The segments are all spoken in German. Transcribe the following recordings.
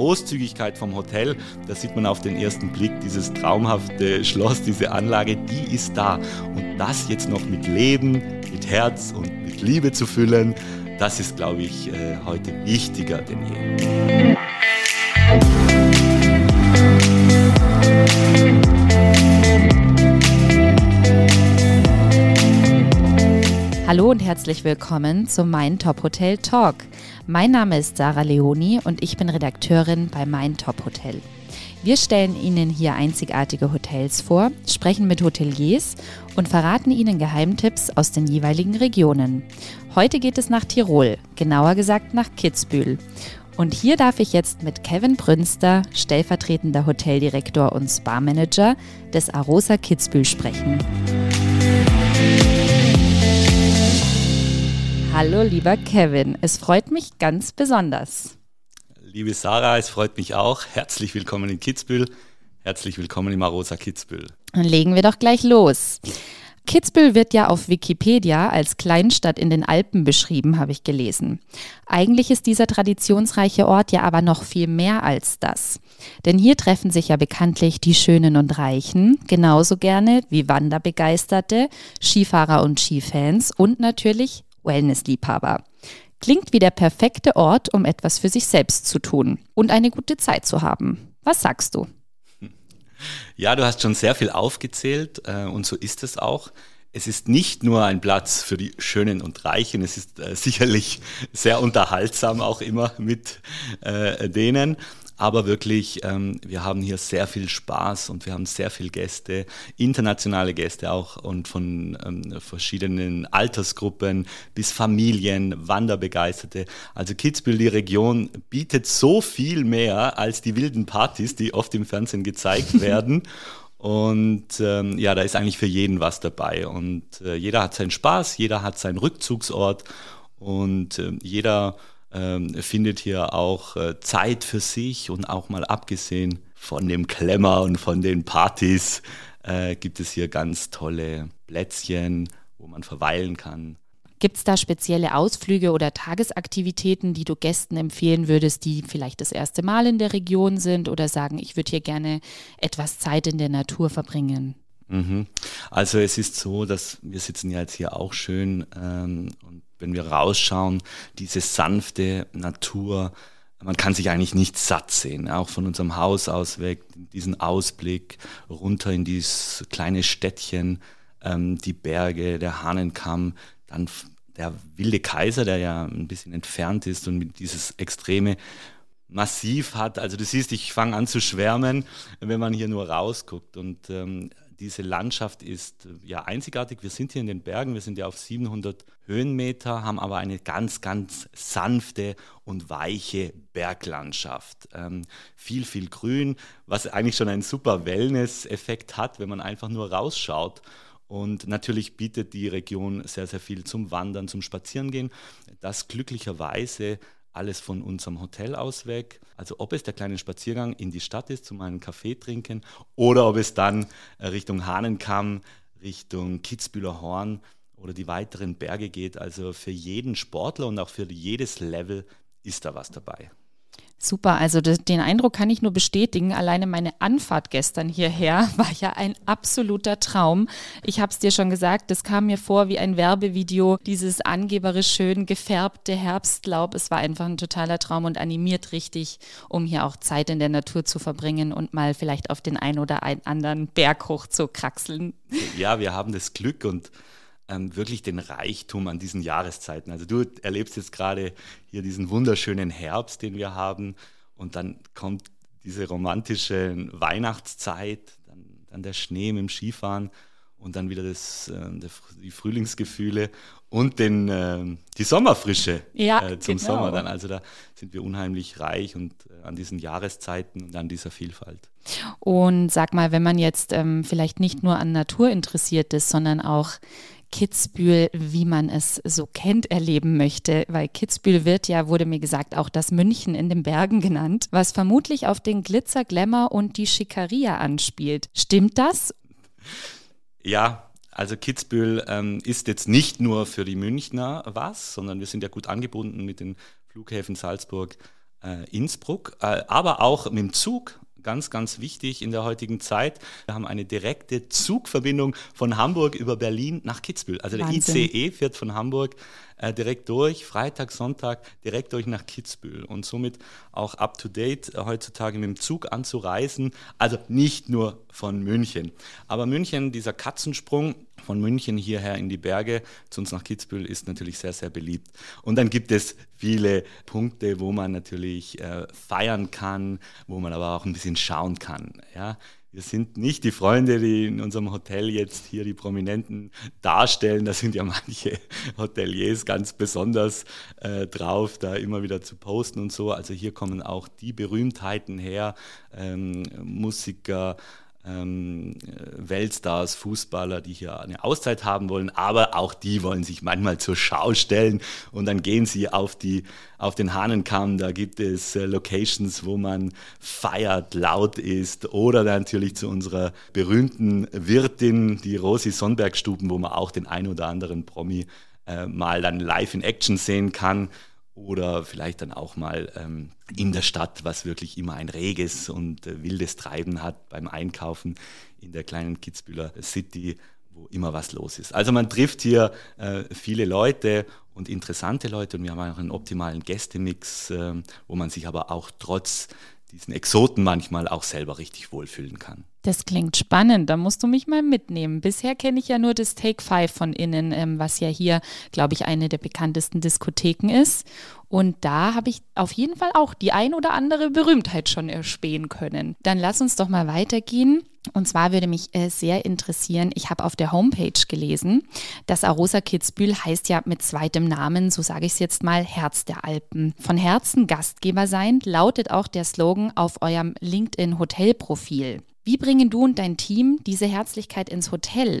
Großzügigkeit vom Hotel, da sieht man auf den ersten Blick dieses traumhafte Schloss, diese Anlage, die ist da. Und das jetzt noch mit Leben, mit Herz und mit Liebe zu füllen, das ist, glaube ich, äh, heute wichtiger denn je. Hallo und herzlich willkommen zu Mein Top Hotel Talk. Mein Name ist Sarah Leoni und ich bin Redakteurin bei Mein Top Hotel. Wir stellen Ihnen hier einzigartige Hotels vor, sprechen mit Hoteliers und verraten Ihnen Geheimtipps aus den jeweiligen Regionen. Heute geht es nach Tirol, genauer gesagt nach Kitzbühel. Und hier darf ich jetzt mit Kevin Brünster, stellvertretender Hoteldirektor und Spa-Manager des Arosa Kitzbühel sprechen. Hallo, lieber Kevin. Es freut mich ganz besonders. Liebe Sarah, es freut mich auch. Herzlich willkommen in Kitzbühel. Herzlich willkommen im Arosa Kitzbühel. Dann legen wir doch gleich los. Kitzbühel wird ja auf Wikipedia als Kleinstadt in den Alpen beschrieben, habe ich gelesen. Eigentlich ist dieser traditionsreiche Ort ja aber noch viel mehr als das. Denn hier treffen sich ja bekanntlich die Schönen und Reichen, genauso gerne wie Wanderbegeisterte, Skifahrer und Skifans und natürlich Wellnessliebhaber. Klingt wie der perfekte Ort, um etwas für sich selbst zu tun und eine gute Zeit zu haben. Was sagst du? Ja, du hast schon sehr viel aufgezählt äh, und so ist es auch. Es ist nicht nur ein Platz für die Schönen und Reichen, es ist äh, sicherlich sehr unterhaltsam auch immer mit äh, denen, aber wirklich, ähm, wir haben hier sehr viel Spaß und wir haben sehr viele Gäste, internationale Gäste auch und von ähm, verschiedenen Altersgruppen bis Familien, Wanderbegeisterte. Also Kitzbühel, die Region, bietet so viel mehr als die wilden Partys, die oft im Fernsehen gezeigt werden. Und ähm, ja, da ist eigentlich für jeden was dabei. Und äh, jeder hat seinen Spaß, jeder hat seinen Rückzugsort und äh, jeder findet hier auch äh, Zeit für sich und auch mal abgesehen von dem Klemmer und von den Partys äh, gibt es hier ganz tolle Plätzchen, wo man verweilen kann. Gibt es da spezielle Ausflüge oder Tagesaktivitäten, die du Gästen empfehlen würdest, die vielleicht das erste Mal in der Region sind oder sagen, ich würde hier gerne etwas Zeit in der Natur verbringen? Mhm. Also es ist so, dass wir sitzen ja jetzt hier auch schön ähm, und wenn wir rausschauen, diese sanfte Natur, man kann sich eigentlich nicht satt sehen, auch von unserem Haus aus weg, diesen Ausblick runter in dieses kleine Städtchen, ähm, die Berge, der Hahnenkamm, dann der wilde Kaiser, der ja ein bisschen entfernt ist und mit dieses extreme Massiv hat. Also du siehst, ich fange an zu schwärmen, wenn man hier nur rausguckt. Und ähm, diese Landschaft ist äh, ja einzigartig. Wir sind hier in den Bergen, wir sind ja auf 700 Höhenmeter, haben aber eine ganz, ganz sanfte und weiche Berglandschaft. Ähm, viel, viel Grün, was eigentlich schon einen super Wellness-Effekt hat, wenn man einfach nur rausschaut. Und natürlich bietet die Region sehr, sehr viel zum Wandern, zum Spazierengehen, das glücklicherweise alles von unserem Hotel aus weg. Also ob es der kleine Spaziergang in die Stadt ist, zum einen Kaffee trinken, oder ob es dann äh, Richtung Hahnenkamm, Richtung Kitzbühler Horn oder die weiteren Berge geht. Also für jeden Sportler und auch für jedes Level ist da was dabei. Super, also den Eindruck kann ich nur bestätigen. Alleine meine Anfahrt gestern hierher war ja ein absoluter Traum. Ich habe es dir schon gesagt, das kam mir vor wie ein Werbevideo, dieses angeberisch schön gefärbte Herbstlaub. Es war einfach ein totaler Traum und animiert richtig, um hier auch Zeit in der Natur zu verbringen und mal vielleicht auf den einen oder anderen Berg hoch zu kraxeln. Ja, wir haben das Glück und ähm, wirklich den Reichtum an diesen Jahreszeiten. Also du erlebst jetzt gerade hier diesen wunderschönen Herbst, den wir haben und dann kommt diese romantische Weihnachtszeit, dann, dann der Schnee mit dem Skifahren und dann wieder das, äh, die Frühlingsgefühle und den, äh, die Sommerfrische ja, äh, zum genau. Sommer dann. Also da sind wir unheimlich reich und äh, an diesen Jahreszeiten und an dieser Vielfalt. Und sag mal, wenn man jetzt ähm, vielleicht nicht nur an Natur interessiert ist, sondern auch Kitzbühel, wie man es so kennt, erleben möchte, weil Kitzbühel wird ja, wurde mir gesagt, auch das München in den Bergen genannt, was vermutlich auf den Glitzer, Glamour und die Schikaria anspielt. Stimmt das? Ja, also Kitzbühel ähm, ist jetzt nicht nur für die Münchner was, sondern wir sind ja gut angebunden mit den Flughäfen Salzburg, äh, Innsbruck, äh, aber auch mit dem Zug ganz, ganz wichtig in der heutigen Zeit. Wir haben eine direkte Zugverbindung von Hamburg über Berlin nach Kitzbühel. Also Wahnsinn. der ICE fährt von Hamburg äh, direkt durch, Freitag, Sonntag direkt durch nach Kitzbühel und somit auch up to date äh, heutzutage mit dem Zug anzureisen. Also nicht nur von München. Aber München, dieser Katzensprung von München hierher in die Berge zu uns nach Kitzbühel ist natürlich sehr, sehr beliebt. Und dann gibt es viele Punkte, wo man natürlich äh, feiern kann, wo man aber auch ein bisschen schauen kann. Ja? Wir sind nicht die Freunde, die in unserem Hotel jetzt hier die Prominenten darstellen. Da sind ja manche Hoteliers ganz besonders äh, drauf, da immer wieder zu posten und so. Also hier kommen auch die Berühmtheiten her, ähm, Musiker, ähm, Weltstars, Fußballer, die hier eine Auszeit haben wollen, aber auch die wollen sich manchmal zur Schau stellen und dann gehen sie auf, die, auf den Hahnenkamm, da gibt es äh, Locations, wo man feiert, laut ist oder natürlich zu unserer berühmten Wirtin, die Rosi Sonnberg-Stuben, wo man auch den ein oder anderen Promi äh, mal dann live in Action sehen kann oder vielleicht dann auch mal ähm, in der Stadt, was wirklich immer ein reges und äh, wildes Treiben hat beim Einkaufen in der kleinen Kitzbühler City, wo immer was los ist. Also man trifft hier äh, viele Leute und interessante Leute und wir haben auch einen optimalen Gästemix, äh, wo man sich aber auch trotz diesen Exoten manchmal auch selber richtig wohlfühlen kann. Das klingt spannend, da musst du mich mal mitnehmen. Bisher kenne ich ja nur das Take Five von innen, ähm, was ja hier, glaube ich, eine der bekanntesten Diskotheken ist. Und da habe ich auf jeden Fall auch die ein oder andere Berühmtheit schon erspähen können. Dann lass uns doch mal weitergehen. Und zwar würde mich äh, sehr interessieren, ich habe auf der Homepage gelesen, dass Arosa Kitzbühel heißt ja mit zweitem Namen, so sage ich es jetzt mal, Herz der Alpen. Von Herzen Gastgeber sein lautet auch der Slogan auf eurem LinkedIn-Hotelprofil. Wie bringen du und dein Team diese Herzlichkeit ins Hotel?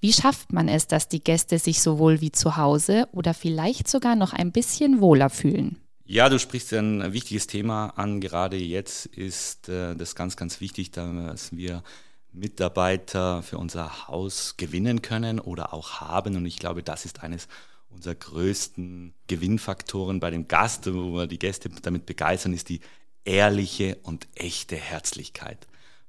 Wie schafft man es, dass die Gäste sich sowohl wie zu Hause oder vielleicht sogar noch ein bisschen wohler fühlen? Ja, du sprichst ein wichtiges Thema an. Gerade jetzt ist äh, das ganz, ganz wichtig, dass wir Mitarbeiter für unser Haus gewinnen können oder auch haben. Und ich glaube, das ist eines unserer größten Gewinnfaktoren bei dem Gast, wo wir die Gäste damit begeistern, ist die ehrliche und echte Herzlichkeit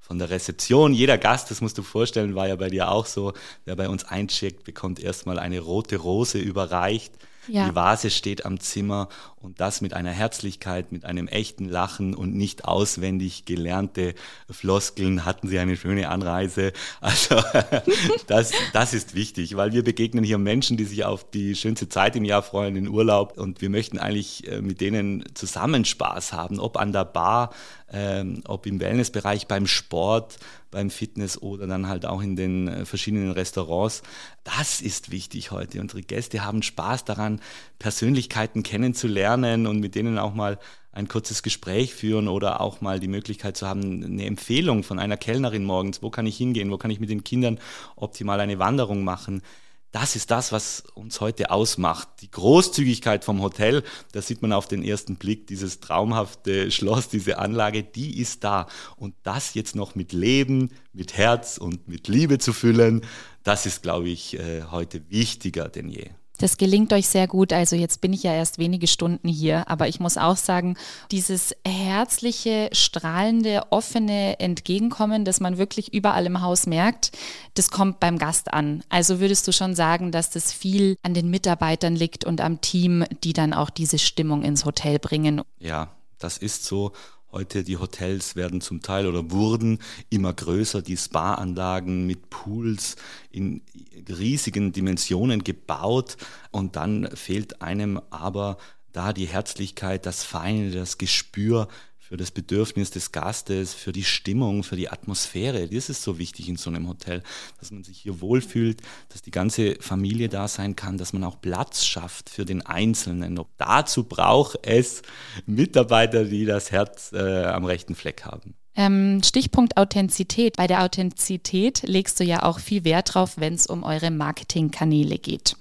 von der Rezeption. Jeder Gast, das musst du vorstellen, war ja bei dir auch so, der bei uns eincheckt, bekommt erstmal eine rote Rose überreicht ja. Die Vase steht am Zimmer und das mit einer Herzlichkeit, mit einem echten Lachen und nicht auswendig gelernte Floskeln. Hatten Sie eine schöne Anreise? Also das, das ist wichtig, weil wir begegnen hier Menschen, die sich auf die schönste Zeit im Jahr freuen, den Urlaub und wir möchten eigentlich äh, mit denen zusammen Spaß haben, ob an der Bar, ähm, ob im Wellnessbereich, beim Sport, beim Fitness oder dann halt auch in den äh, verschiedenen Restaurants. Das ist wichtig heute. Unsere Gäste haben Spaß daran, Persönlichkeiten kennenzulernen und mit denen auch mal ein kurzes Gespräch führen oder auch mal die Möglichkeit zu haben, eine Empfehlung von einer Kellnerin morgens, wo kann ich hingehen, wo kann ich mit den Kindern optimal eine Wanderung machen das ist das, was uns heute ausmacht. Die Großzügigkeit vom Hotel, da sieht man auf den ersten Blick dieses traumhafte Schloss, diese Anlage, die ist da. Und das jetzt noch mit Leben, mit Herz und mit Liebe zu füllen, das ist, glaube ich, äh, heute wichtiger denn je. Das gelingt euch sehr gut. Also jetzt bin ich ja erst wenige Stunden hier, aber ich muss auch sagen, dieses herzliche, strahlende, offene Entgegenkommen, das man wirklich überall im Haus merkt, das kommt beim Gast an. Also würdest du schon sagen, dass das viel an den Mitarbeitern liegt und am Team, die dann auch diese Stimmung ins Hotel bringen? Ja, das ist so. Heute die Hotels werden zum Teil oder wurden immer größer, die Spa-Anlagen mit Pools in riesigen Dimensionen gebaut. Und dann fehlt einem aber da die Herzlichkeit, das Feine, das Gespür für das Bedürfnis des Gastes, für die Stimmung, für die Atmosphäre. Das ist so wichtig in so einem Hotel, dass man sich hier wohlfühlt, dass die ganze Familie da sein kann, dass man auch Platz schafft für den Einzelnen. Und dazu braucht es Mitarbeiter, die das Herz äh, am rechten Fleck haben. Ähm, Stichpunkt Authentizität. Bei der Authentizität legst du ja auch viel Wert drauf, wenn es um eure Marketingkanäle geht.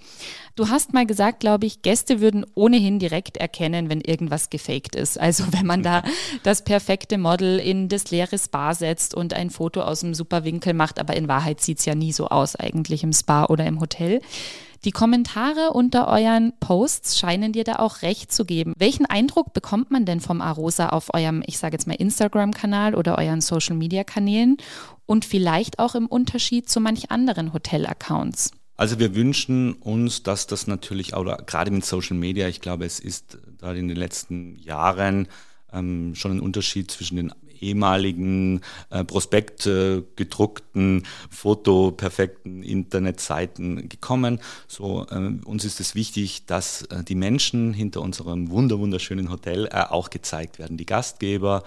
Du hast mal gesagt, glaube ich, Gäste würden ohnehin direkt erkennen, wenn irgendwas gefaked ist. Also wenn man da das perfekte Model in das leere Spa setzt und ein Foto aus dem super Winkel macht, aber in Wahrheit sieht es ja nie so aus eigentlich im Spa oder im Hotel. Die Kommentare unter euren Posts scheinen dir da auch recht zu geben. Welchen Eindruck bekommt man denn vom Arosa auf eurem, ich sage jetzt mal Instagram-Kanal oder euren Social-Media-Kanälen und vielleicht auch im Unterschied zu manch anderen Hotel-Accounts? Also wir wünschen uns, dass das natürlich, auch gerade mit Social Media, ich glaube, es ist da in den letzten Jahren ähm, schon ein Unterschied zwischen den ehemaligen äh, Prospekt äh, gedruckten, fotoperfekten Internetseiten gekommen. So, äh, uns ist es wichtig, dass äh, die Menschen hinter unserem wunder wunderschönen Hotel äh, auch gezeigt werden, die Gastgeber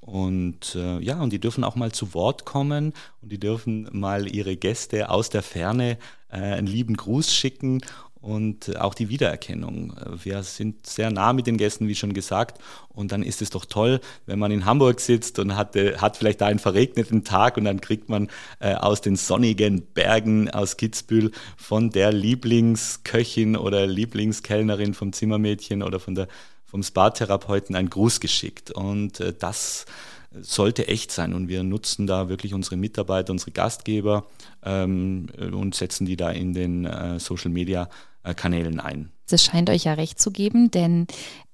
und äh, ja, und die dürfen auch mal zu Wort kommen und die dürfen mal ihre Gäste aus der Ferne äh, einen lieben Gruß schicken und auch die Wiedererkennung. Wir sind sehr nah mit den Gästen, wie schon gesagt. Und dann ist es doch toll, wenn man in Hamburg sitzt und hat, hat vielleicht da einen verregneten Tag und dann kriegt man äh, aus den sonnigen Bergen aus Kitzbühel von der Lieblingsköchin oder Lieblingskellnerin vom Zimmermädchen oder von der, vom Spa-Therapeuten einen Gruß geschickt. Und äh, das sollte echt sein und wir nutzen da wirklich unsere Mitarbeiter, unsere Gastgeber ähm, und setzen die da in den äh, Social Media äh, Kanälen ein. Es scheint euch ja recht zu geben, denn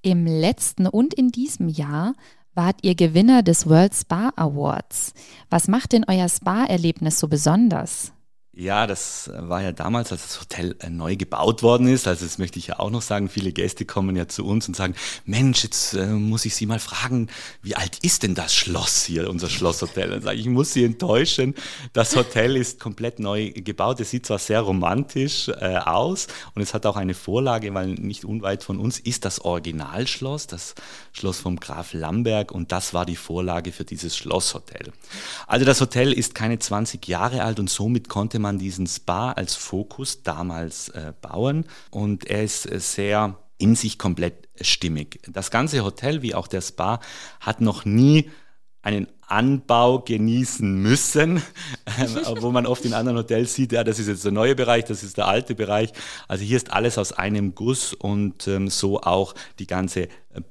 im letzten und in diesem Jahr wart ihr Gewinner des World Spa Awards. Was macht denn euer Spa-Erlebnis so besonders? Ja, das war ja damals, als das Hotel äh, neu gebaut worden ist. Also das möchte ich ja auch noch sagen. Viele Gäste kommen ja zu uns und sagen, Mensch, jetzt äh, muss ich Sie mal fragen, wie alt ist denn das Schloss hier, unser Schlosshotel? Dann sage ich, ich muss Sie enttäuschen. Das Hotel ist komplett neu gebaut. Es sieht zwar sehr romantisch äh, aus und es hat auch eine Vorlage, weil nicht unweit von uns ist das Originalschloss, das Schloss vom Graf Lamberg und das war die Vorlage für dieses Schlosshotel. Also das Hotel ist keine 20 Jahre alt und somit konnte man diesen Spa als Fokus damals äh, bauen und er ist äh, sehr in sich komplett stimmig. Das ganze Hotel wie auch der Spa hat noch nie einen Anbau genießen müssen, äh, wo man oft in anderen Hotels sieht, ja, das ist jetzt der neue Bereich, das ist der alte Bereich. Also hier ist alles aus einem Guss und ähm, so auch die ganze äh,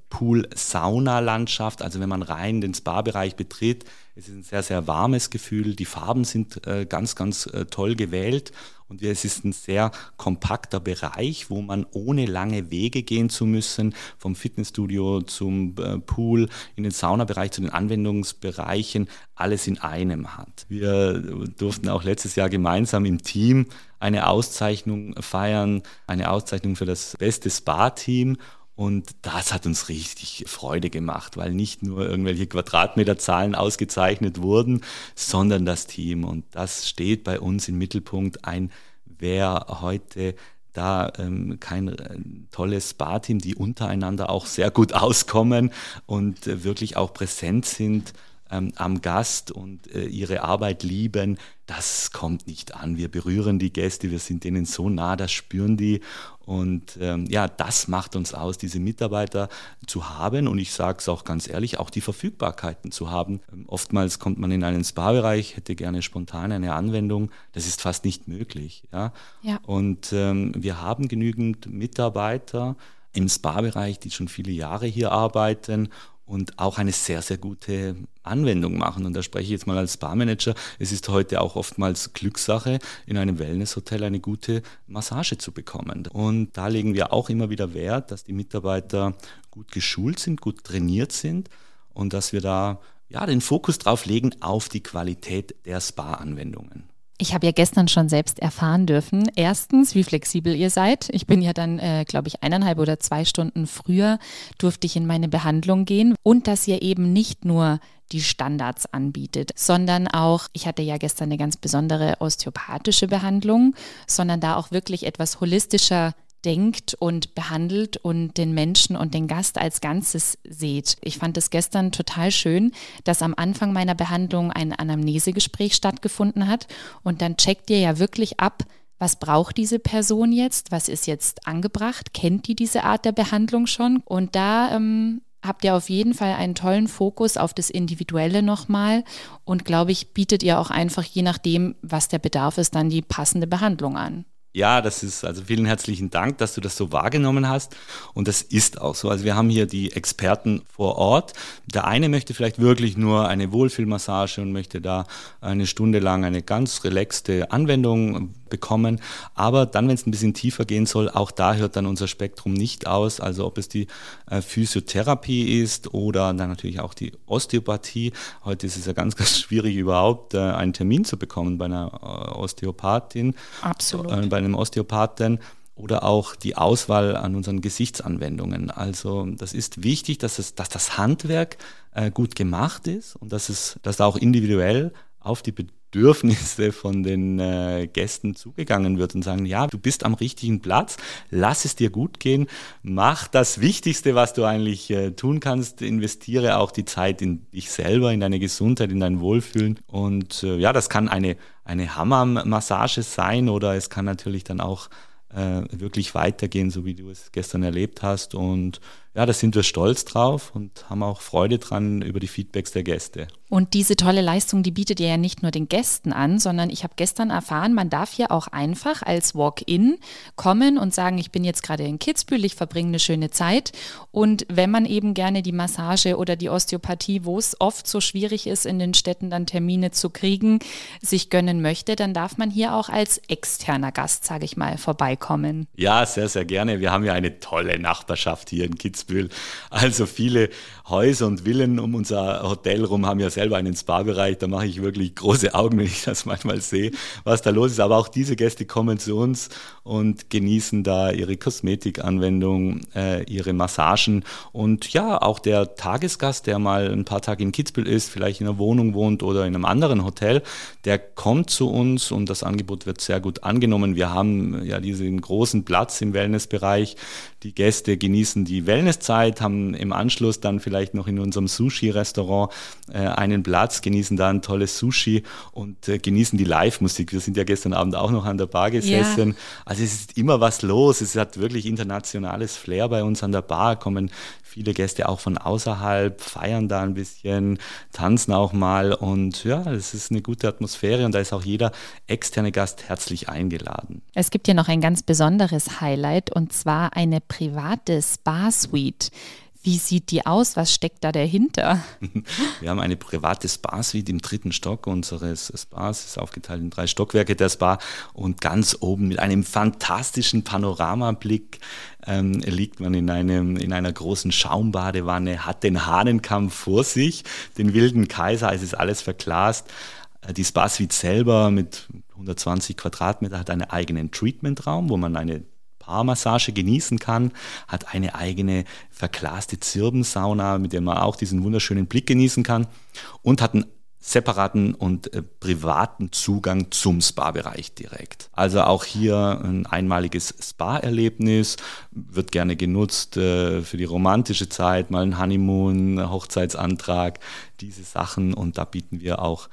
Pool-Sauna-Landschaft. Also wenn man rein den Spa-Bereich betritt, es ist ein sehr, sehr warmes Gefühl. Die Farben sind äh, ganz, ganz äh, toll gewählt und es ist ein sehr kompakter Bereich, wo man ohne lange Wege gehen zu müssen, vom Fitnessstudio zum äh, Pool, in den Saunabereich, zu den Anwendungsbereichen, alles in einem hat. Wir durften auch letztes Jahr gemeinsam im Team eine Auszeichnung feiern, eine Auszeichnung für das beste Spa-Team. Und das hat uns richtig Freude gemacht, weil nicht nur irgendwelche Quadratmeterzahlen ausgezeichnet wurden, sondern das Team. Und das steht bei uns im Mittelpunkt. Ein, wer heute da ähm, kein äh, tolles Spa-Team, die untereinander auch sehr gut auskommen und äh, wirklich auch präsent sind ähm, am Gast und äh, ihre Arbeit lieben, das kommt nicht an. Wir berühren die Gäste, wir sind denen so nah, das spüren die. Und ähm, ja, das macht uns aus, diese Mitarbeiter zu haben. Und ich sage es auch ganz ehrlich, auch die Verfügbarkeiten zu haben. Ähm, oftmals kommt man in einen Spa-Bereich, hätte gerne spontan eine Anwendung. Das ist fast nicht möglich. Ja? ja. Und ähm, wir haben genügend Mitarbeiter im Spa-Bereich, die schon viele Jahre hier arbeiten und auch eine sehr, sehr gute Anwendung machen. Und da spreche ich jetzt mal als Barmanager. Es ist heute auch oftmals Glückssache, in einem Wellnesshotel eine gute Massage zu bekommen. Und da legen wir auch immer wieder Wert, dass die Mitarbeiter gut geschult sind, gut trainiert sind und dass wir da ja, den Fokus drauf legen auf die Qualität der Spa-Anwendungen. Ich habe ja gestern schon selbst erfahren dürfen, erstens, wie flexibel ihr seid. Ich bin ja dann, äh, glaube ich, eineinhalb oder zwei Stunden früher durfte ich in meine Behandlung gehen und dass ihr eben nicht nur die Standards anbietet, sondern auch, ich hatte ja gestern eine ganz besondere osteopathische Behandlung, sondern da auch wirklich etwas holistischer denkt und behandelt und den Menschen und den Gast als Ganzes seht. Ich fand es gestern total schön, dass am Anfang meiner Behandlung ein Anamnesegespräch stattgefunden hat. Und dann checkt ihr ja wirklich ab, was braucht diese Person jetzt, was ist jetzt angebracht, kennt die diese Art der Behandlung schon? Und da ähm, habt ihr auf jeden Fall einen tollen Fokus auf das Individuelle nochmal. Und glaube ich, bietet ihr auch einfach je nachdem, was der Bedarf ist, dann die passende Behandlung an. Ja, das ist also vielen herzlichen Dank, dass du das so wahrgenommen hast. Und das ist auch so. Also wir haben hier die Experten vor Ort. Der eine möchte vielleicht wirklich nur eine Wohlfühlmassage und möchte da eine Stunde lang eine ganz relaxte Anwendung bekommen. Aber dann, wenn es ein bisschen tiefer gehen soll, auch da hört dann unser Spektrum nicht aus. Also ob es die äh, Physiotherapie ist oder dann natürlich auch die Osteopathie. Heute ist es ja ganz, ganz schwierig überhaupt äh, einen Termin zu bekommen bei einer äh, Osteopathin. Absolut. Äh, bei einem Osteopathen oder auch die Auswahl an unseren Gesichtsanwendungen. Also das ist wichtig, dass, es, dass das Handwerk äh, gut gemacht ist und dass es dass auch individuell auf die Bedürfnisse von den äh, Gästen zugegangen wird und sagen, ja, du bist am richtigen Platz, lass es dir gut gehen, mach das Wichtigste, was du eigentlich äh, tun kannst, investiere auch die Zeit in dich selber, in deine Gesundheit, in dein Wohlfühlen und äh, ja, das kann eine, eine Hammermassage sein oder es kann natürlich dann auch äh, wirklich weitergehen, so wie du es gestern erlebt hast. Und ja, da sind wir stolz drauf und haben auch Freude dran über die Feedbacks der Gäste. Und diese tolle Leistung, die bietet ihr ja nicht nur den Gästen an, sondern ich habe gestern erfahren, man darf hier auch einfach als Walk-in kommen und sagen, ich bin jetzt gerade in Kitzbühel, ich verbringe eine schöne Zeit. Und wenn man eben gerne die Massage oder die Osteopathie, wo es oft so schwierig ist, in den Städten dann Termine zu kriegen, sich gönnen möchte, dann darf man hier auch als externer Gast, sage ich mal, vorbeikommen. Ja, sehr, sehr gerne. Wir haben ja eine tolle Nachbarschaft hier in Kitzbühel. Also viele Häuser und Villen um unser Hotel rum haben ja selber einen Spa-Bereich. Da mache ich wirklich große Augen, wenn ich das manchmal sehe, was da los ist. Aber auch diese Gäste kommen zu uns und genießen da ihre Kosmetikanwendung, äh, ihre Massagen. Und ja, auch der Tagesgast, der mal ein paar Tage in Kitzbühel ist, vielleicht in einer Wohnung wohnt oder in einem anderen Hotel, der kommt zu uns und das Angebot wird sehr gut angenommen. Wir haben ja diesen großen Platz im Wellnessbereich. Die Gäste genießen die Wellnesszeit, haben im Anschluss dann vielleicht noch in unserem Sushi-Restaurant äh, einen Platz, genießen da ein tolles Sushi und äh, genießen die Live-Musik. Wir sind ja gestern Abend auch noch an der Bar gesessen. Ja. Also es ist immer was los. Es hat wirklich internationales Flair bei uns an der Bar, kommen viele Gäste auch von außerhalb, feiern da ein bisschen, tanzen auch mal und ja, es ist eine gute Atmosphäre und da ist auch jeder externe Gast herzlich eingeladen. Es gibt ja noch ein ganz besonderes Highlight und zwar eine private Spa-Suite. Wie sieht die aus? Was steckt da dahinter? Wir haben eine private Spa-Suite im dritten Stock unseres Spas. Ist aufgeteilt in drei Stockwerke der Spa und ganz oben mit einem fantastischen Panoramablick ähm, liegt man in, einem, in einer großen Schaumbadewanne, hat den Hahnenkamm vor sich, den wilden Kaiser, es ist alles verglast. Äh, die Spa-Suite selber mit 120 Quadratmeter hat einen eigenen Treatmentraum, wo man eine Haarmassage genießen kann, hat eine eigene verglaste Zirbensauna, mit der man auch diesen wunderschönen Blick genießen kann und hat einen separaten und äh, privaten Zugang zum Spa-Bereich direkt. Also auch hier ein einmaliges Spa-Erlebnis, wird gerne genutzt äh, für die romantische Zeit, mal ein Honeymoon, Hochzeitsantrag, diese Sachen und da bieten wir auch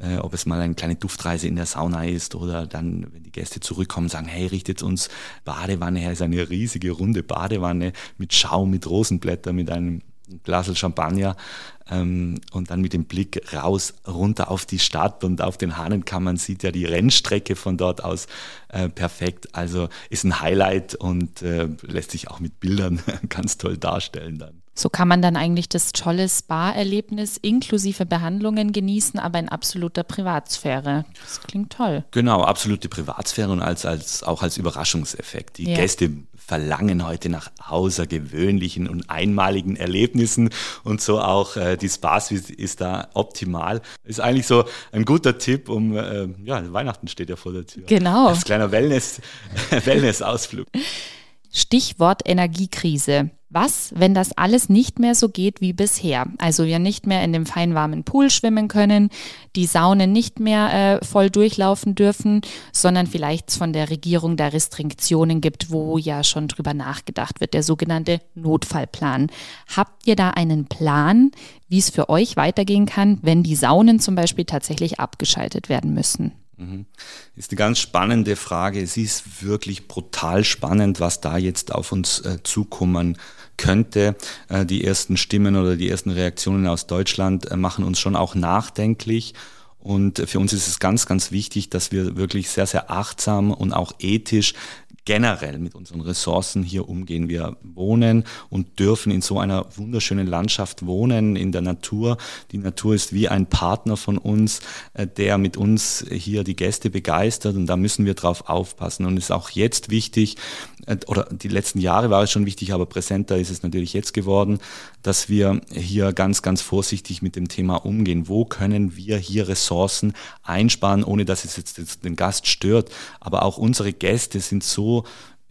äh, ob es mal eine kleine Duftreise in der Sauna ist oder dann, wenn die Gäste zurückkommen, sagen, hey, richtet uns Badewanne her, ist eine riesige runde Badewanne mit Schaum, mit Rosenblätter, mit einem Glas Champagner ähm, und dann mit dem Blick raus, runter auf die Stadt und auf den Hahnenkamm. Man sieht ja die Rennstrecke von dort aus äh, perfekt. Also ist ein Highlight und äh, lässt sich auch mit Bildern ganz toll darstellen dann. So kann man dann eigentlich das tolle Spa-Erlebnis inklusive Behandlungen genießen, aber in absoluter Privatsphäre. Das klingt toll. Genau, absolute Privatsphäre und als, als, auch als Überraschungseffekt. Die ja. Gäste verlangen heute nach außergewöhnlichen und einmaligen Erlebnissen und so auch äh, die Spas ist da optimal. Ist eigentlich so ein guter Tipp, um, äh, ja, Weihnachten steht ja vor der Tür. Genau. Als kleiner Wellness, Wellness-Ausflug. Stichwort Energiekrise. Was, wenn das alles nicht mehr so geht wie bisher? Also wir nicht mehr in dem feinwarmen Pool schwimmen können, die Saunen nicht mehr äh, voll durchlaufen dürfen, sondern vielleicht von der Regierung da Restriktionen gibt, wo ja schon drüber nachgedacht wird, der sogenannte Notfallplan. Habt ihr da einen Plan, wie es für euch weitergehen kann, wenn die Saunen zum Beispiel tatsächlich abgeschaltet werden müssen? Mhm. Ist eine ganz spannende Frage. Es ist wirklich brutal spannend, was da jetzt auf uns äh, zukommen könnte. Äh, die ersten Stimmen oder die ersten Reaktionen aus Deutschland äh, machen uns schon auch nachdenklich. Und für uns ist es ganz, ganz wichtig, dass wir wirklich sehr, sehr achtsam und auch ethisch generell mit unseren Ressourcen hier umgehen. Wir wohnen und dürfen in so einer wunderschönen Landschaft wohnen, in der Natur. Die Natur ist wie ein Partner von uns, äh, der mit uns hier die Gäste begeistert und da müssen wir drauf aufpassen. Und es ist auch jetzt wichtig, äh, oder die letzten Jahre war es schon wichtig, aber präsenter ist es natürlich jetzt geworden, dass wir hier ganz, ganz vorsichtig mit dem Thema umgehen. Wo können wir hier Ressourcen einsparen, ohne dass es jetzt den Gast stört? Aber auch unsere Gäste sind so,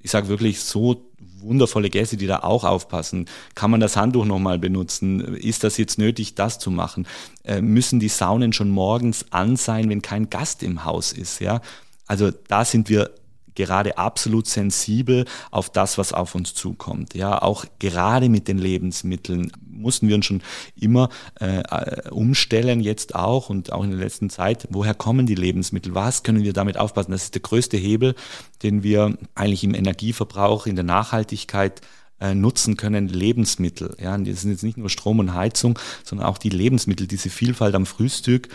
ich sage wirklich so wundervolle Gäste, die da auch aufpassen. Kann man das Handtuch nochmal benutzen? Ist das jetzt nötig, das zu machen? Äh, müssen die Saunen schon morgens an sein, wenn kein Gast im Haus ist? Ja, also da sind wir gerade absolut sensibel auf das, was auf uns zukommt. Ja, auch gerade mit den Lebensmitteln mussten wir uns schon immer äh, umstellen, jetzt auch und auch in der letzten Zeit. Woher kommen die Lebensmittel? Was können wir damit aufpassen? Das ist der größte Hebel, den wir eigentlich im Energieverbrauch, in der Nachhaltigkeit äh, nutzen können Lebensmittel. Ja, das sind jetzt nicht nur Strom und Heizung, sondern auch die Lebensmittel, diese Vielfalt am Frühstück,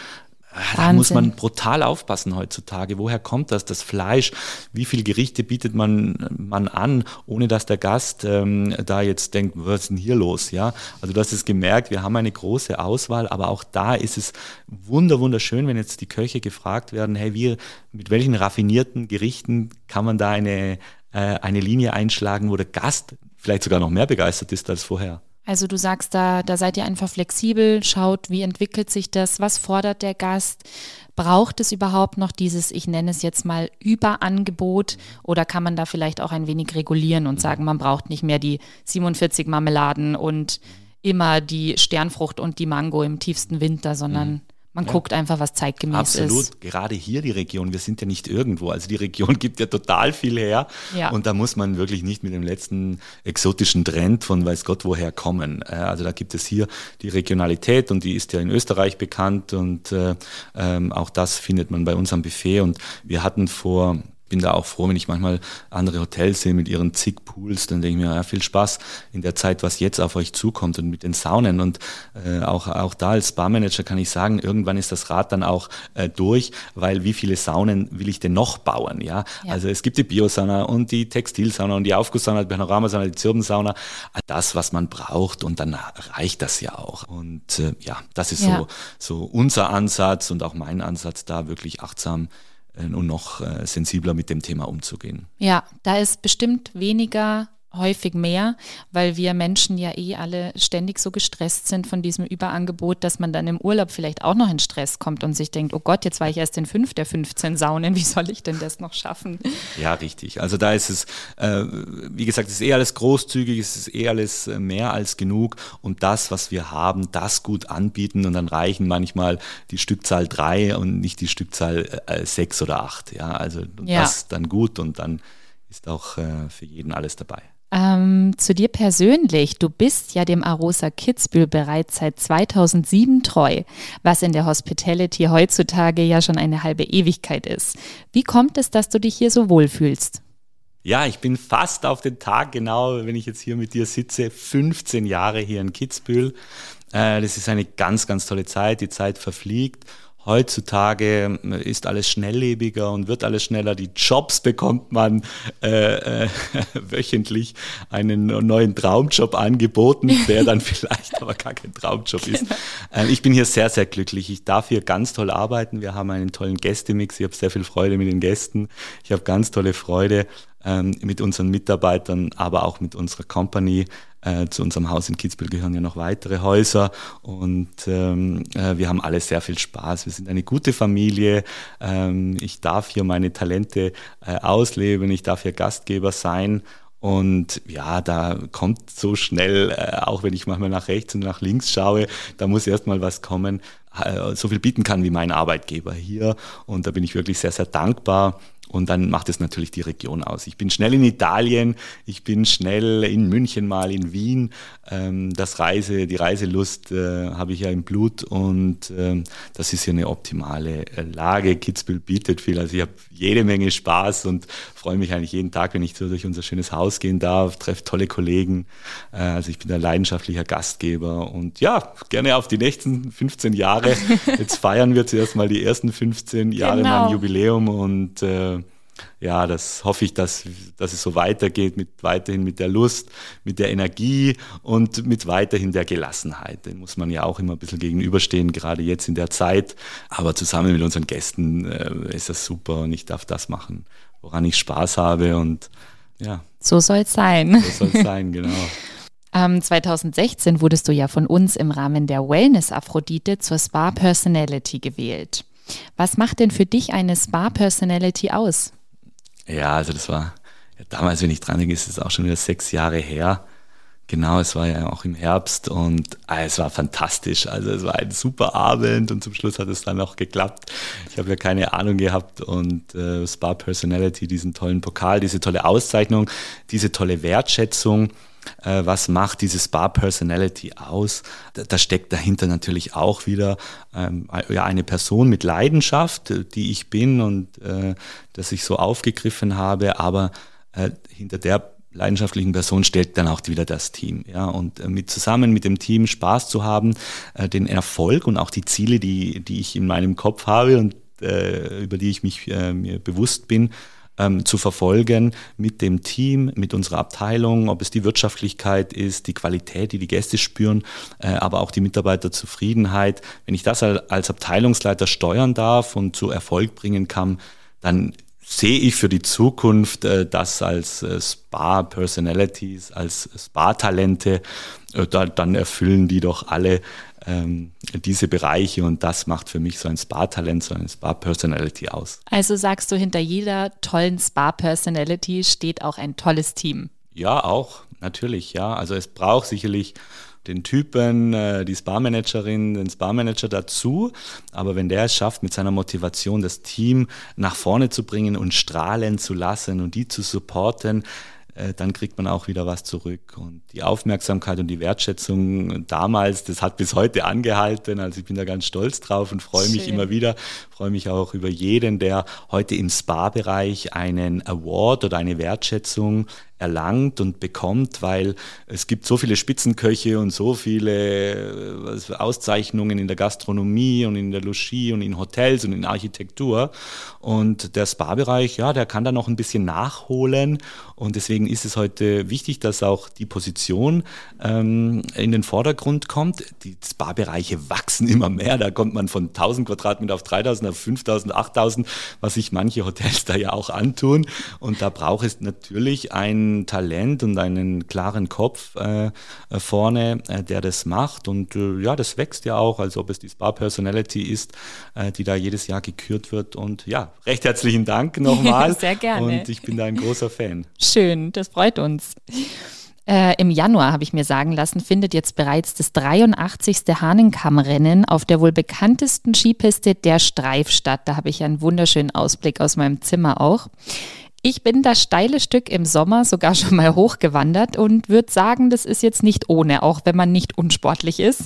Ah, da muss man brutal aufpassen heutzutage. Woher kommt das? Das Fleisch, wie viele Gerichte bietet man, man an, ohne dass der Gast ähm, da jetzt denkt, was ist denn hier los? Ja, also du hast es gemerkt, wir haben eine große Auswahl, aber auch da ist es wunder, wunderschön, wenn jetzt die Köche gefragt werden, hey, wie, mit welchen raffinierten Gerichten kann man da eine, äh, eine Linie einschlagen, wo der Gast vielleicht sogar noch mehr begeistert ist als vorher? Also du sagst da, da seid ihr einfach flexibel, schaut, wie entwickelt sich das, was fordert der Gast, braucht es überhaupt noch dieses, ich nenne es jetzt mal Überangebot oder kann man da vielleicht auch ein wenig regulieren und sagen, man braucht nicht mehr die 47 Marmeladen und immer die Sternfrucht und die Mango im tiefsten Winter, sondern mhm. Man ja. guckt einfach, was zeitgemäß Absolut. ist. Absolut. Gerade hier die Region. Wir sind ja nicht irgendwo. Also die Region gibt ja total viel her. Ja. Und da muss man wirklich nicht mit dem letzten exotischen Trend von weiß Gott woher kommen. Also da gibt es hier die Regionalität und die ist ja in Österreich bekannt und äh, ähm, auch das findet man bei uns am Buffet. Und wir hatten vor bin da auch froh, wenn ich manchmal andere Hotels sehe mit ihren zig Pools, dann denke ich mir, ja, viel Spaß in der Zeit, was jetzt auf euch zukommt und mit den Saunen. Und äh, auch, auch da als Barmanager kann ich sagen, irgendwann ist das Rad dann auch äh, durch, weil wie viele Saunen will ich denn noch bauen? Ja, ja. also es gibt die Biosauna und die Textilsauna und die Aufgusssauna, die Panoramasauna, die Zirbensauna, das, was man braucht und dann reicht das ja auch. Und äh, ja, das ist ja. so, so unser Ansatz und auch mein Ansatz, da wirklich achtsam äh, und noch äh, sensibler mit dem Thema umzugehen. Ja, da ist bestimmt weniger häufig mehr, weil wir Menschen ja eh alle ständig so gestresst sind von diesem Überangebot, dass man dann im Urlaub vielleicht auch noch in Stress kommt und sich denkt, oh Gott, jetzt war ich erst in fünf der 15 Saunen, wie soll ich denn das noch schaffen? Ja, richtig. Also da ist es, äh, wie gesagt, es ist eh alles großzügig, es ist eh alles äh, mehr als genug und das, was wir haben, das gut anbieten und dann reichen manchmal die Stückzahl drei und nicht die Stückzahl äh, sechs oder acht. Ja, also ja. das dann gut und dann ist auch äh, für jeden alles dabei. Ähm, zu dir persönlich. Du bist ja dem Arosa Kitzbühel bereits seit 2007 treu, was in der Hospitality heutzutage ja schon eine halbe Ewigkeit ist. Wie kommt es, dass du dich hier so wohlfühlst? Ja, ich bin fast auf den Tag genau, wenn ich jetzt hier mit dir sitze, 15 Jahre hier in Kitzbühel. Äh, das ist eine ganz, ganz tolle Zeit. Die Zeit verfliegt Heutzutage äh, ist alles schnelllebiger und wird alles schneller. Die Jobs bekommt man äh, äh, wöchentlich einen neuen Traumjob angeboten, der dann vielleicht aber gar kein Traumjob ist. Genau. Äh, ich bin hier sehr, sehr glücklich. Ich darf hier ganz toll arbeiten. Wir haben einen tollen Gästemix. Ich habe sehr viel Freude mit den Gästen. Ich habe ganz tolle Freude ähm, mit unseren Mitarbeitern, aber auch mit unserer Company. Äh, zu unserem Haus in Kitzbühel gehören ja noch weitere Häuser und ähm, äh, wir haben alle sehr viel Spaß. Wir sind eine gute Familie. Ähm, ich darf hier meine Talente äh, ausleben. Ich darf hier Gastgeber sein. Und ja, da kommt so schnell, äh, auch wenn ich manchmal nach rechts und nach links schaue, da muss erst mal was kommen, so viel bieten kann wie mein Arbeitgeber hier. Und da bin ich wirklich sehr, sehr dankbar. Und dann macht es natürlich die Region aus. Ich bin schnell in Italien, ich bin schnell in München mal, in Wien. Ähm, das Reise, die Reiselust äh, habe ich ja im Blut und ähm, das ist hier eine optimale äh, Lage. Kitzbühel bietet viel. Also ich habe jede Menge Spaß und freue mich eigentlich jeden Tag, wenn ich so durch unser schönes Haus gehen darf, treffe tolle Kollegen. Äh, also ich bin ein leidenschaftlicher Gastgeber und ja, gerne auf die nächsten 15 Jahre. Jetzt feiern wir zuerst mal die ersten 15 Jahre genau. mein Jubiläum und äh, ja, das hoffe ich, dass, dass es so weitergeht, mit weiterhin mit der Lust, mit der Energie und mit weiterhin der Gelassenheit. Den muss man ja auch immer ein bisschen gegenüberstehen, gerade jetzt in der Zeit. Aber zusammen mit unseren Gästen äh, ist das super und ich darf das machen, woran ich Spaß habe und ja. So soll es sein. So soll es sein, genau. 2016 wurdest du ja von uns im Rahmen der Wellness Aphrodite zur Spa Personality gewählt. Was macht denn für dich eine Spa Personality aus? Ja, also das war ja, damals, wenn ich dran denke, ist es auch schon wieder sechs Jahre her. Genau, es war ja auch im Herbst und ah, es war fantastisch. Also es war ein super Abend und zum Schluss hat es dann auch geklappt. Ich habe ja keine Ahnung gehabt und äh, Spa Personality, diesen tollen Pokal, diese tolle Auszeichnung, diese tolle Wertschätzung was macht diese Spa-Personality aus? Da, steckt dahinter natürlich auch wieder ähm, eine Person mit Leidenschaft, äh, die ich bin und äh, dass ich so aufgegriffen habe, aber äh, hinter der leidenschaftlichen Person stellt dann auch wieder das Team. Ja, und äh, mit zusammen mit dem Team Spaß zu haben, äh, den Erfolg und auch die Ziele, die, die ich in meinem Kopf habe und äh, über die ich mich äh, mir bewusst bin, ähm, zu verfolgen mit dem Team, mit unserer Abteilung, ob es die Wirtschaftlichkeit ist, die Qualität, die die Gäste spüren, äh, aber auch die Mitarbeiterzufriedenheit. Wenn ich das als Abteilungsleiter steuern darf und zu Erfolg bringen kann, dann sehe ich für die Zukunft äh, das als äh, Spa-Personalities, als Spa-Talente, äh, da, dann erfüllen die doch alle ähm, diese Bereiche und das macht für mich so ein Spa-Talent, so eine Spa-Personality aus. Also sagst du, hinter jeder tollen Spa-Personality steht auch ein tolles Team. Ja, auch, natürlich, ja. Also es braucht sicherlich den Typen, äh, die Spa-Managerin, den Spa-Manager dazu. Aber wenn der es schafft, mit seiner Motivation das Team nach vorne zu bringen und strahlen zu lassen und die zu supporten, äh, dann kriegt man auch wieder was zurück. Und die Aufmerksamkeit und die Wertschätzung damals, das hat bis heute angehalten. Also ich bin da ganz stolz drauf und freue mich immer wieder, freue mich auch über jeden, der heute im Spa-Bereich einen Award oder eine Wertschätzung erlangt und bekommt, weil es gibt so viele Spitzenköche und so viele äh, Auszeichnungen in der Gastronomie und in der Logis und in Hotels und in Architektur. Und der Spa-Bereich, ja, der kann da noch ein bisschen nachholen. Und deswegen ist es heute wichtig, dass auch die Position ähm, in den Vordergrund kommt. Die Spa-Bereiche wachsen immer mehr. Da kommt man von 1000 Quadratmeter auf 3000, auf 5000, 8000, was sich manche Hotels da ja auch antun. Und da braucht es natürlich ein Talent und einen klaren Kopf äh, äh, vorne, äh, der das macht. Und äh, ja, das wächst ja auch, als ob es die Spa Personality ist, äh, die da jedes Jahr gekürt wird. Und ja, recht herzlichen Dank nochmal. Sehr gerne. Und ich bin da ein großer Fan. Schön, das freut uns. Äh, Im Januar, habe ich mir sagen lassen, findet jetzt bereits das 83. Hahnenkammrennen auf der wohl bekanntesten Skipiste der Streif statt. Da habe ich einen wunderschönen Ausblick aus meinem Zimmer auch. Ich bin das steile Stück im Sommer sogar schon mal hochgewandert und würde sagen, das ist jetzt nicht ohne, auch wenn man nicht unsportlich ist.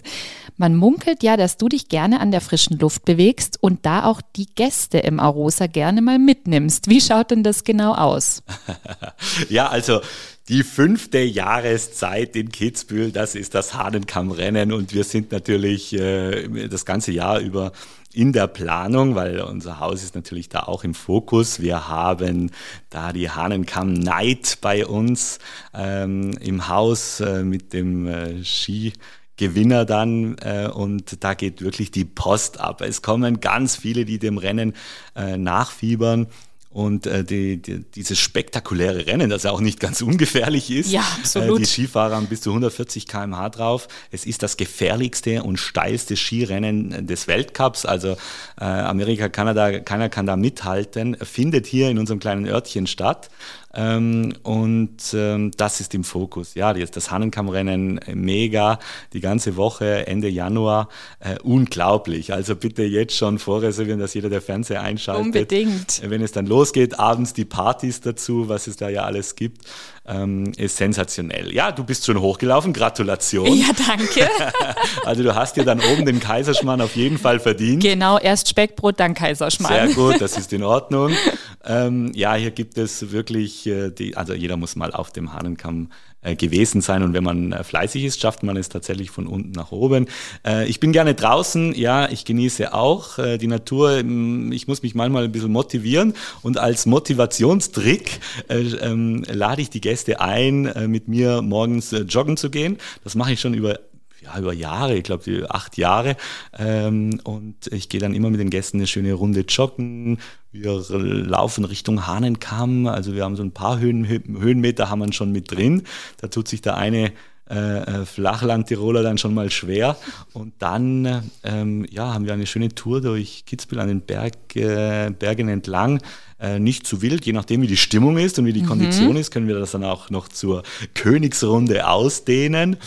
Man munkelt ja, dass du dich gerne an der frischen Luft bewegst und da auch die Gäste im Arosa gerne mal mitnimmst. Wie schaut denn das genau aus? ja, also die fünfte Jahreszeit in Kitzbühel, das ist das Hahnenkammrennen und wir sind natürlich äh, das ganze Jahr über in der Planung, weil unser Haus ist natürlich da auch im Fokus. Wir haben da die Hahnenkamm Night bei uns ähm, im Haus äh, mit dem äh, Ski. Gewinner dann äh, und da geht wirklich die Post ab. Es kommen ganz viele, die dem Rennen äh, nachfiebern und äh, die, die, dieses spektakuläre Rennen, das ja auch nicht ganz ungefährlich ist. Ja, absolut. Äh, die Skifahrer haben bis zu 140 km/h drauf. Es ist das gefährlichste und steilste Skirennen des Weltcups. Also äh, Amerika, Kanada, keiner kann da mithalten. Findet hier in unserem kleinen Örtchen statt. Ähm, und ähm, das ist im Fokus. Ja, jetzt das Hahnenkammrennen äh, mega, die ganze Woche, Ende Januar, äh, unglaublich. Also bitte jetzt schon vorreservieren, dass jeder der Fernseher einschaltet. Unbedingt. Wenn es dann losgeht, abends die Partys dazu, was es da ja alles gibt ähm, ist sensationell. Ja, du bist schon hochgelaufen, Gratulation. Ja, danke. also du hast dir dann oben den Kaiserschmarrn auf jeden Fall verdient. Genau, erst Speckbrot, dann Kaiserschmarrn. Sehr gut, das ist in Ordnung. ähm, ja, hier gibt es wirklich, äh, die, also jeder muss mal auf dem Hahnenkamm gewesen sein. Und wenn man äh, fleißig ist, schafft man es tatsächlich von unten nach oben. Äh, ich bin gerne draußen, ja, ich genieße auch äh, die Natur. Mm, ich muss mich manchmal ein bisschen motivieren und als Motivationstrick äh, ähm, lade ich die Gäste ein, äh, mit mir morgens joggen zu gehen. Das mache ich schon über ja, über Jahre, ich glaube acht Jahre. Ähm, und ich gehe dann immer mit den Gästen eine schöne Runde joggen. Wir laufen Richtung Hahnenkamm. Also wir haben so ein paar Höhen, Höhenmeter haben wir schon mit drin. Da tut sich der eine äh, äh, Flachland-Tiroler dann schon mal schwer. Und dann ähm, ja, haben wir eine schöne Tour durch Kitzbühel an den Berg, äh, Bergen entlang. Äh, nicht zu wild, je nachdem wie die Stimmung ist und wie die mhm. Kondition ist, können wir das dann auch noch zur Königsrunde ausdehnen.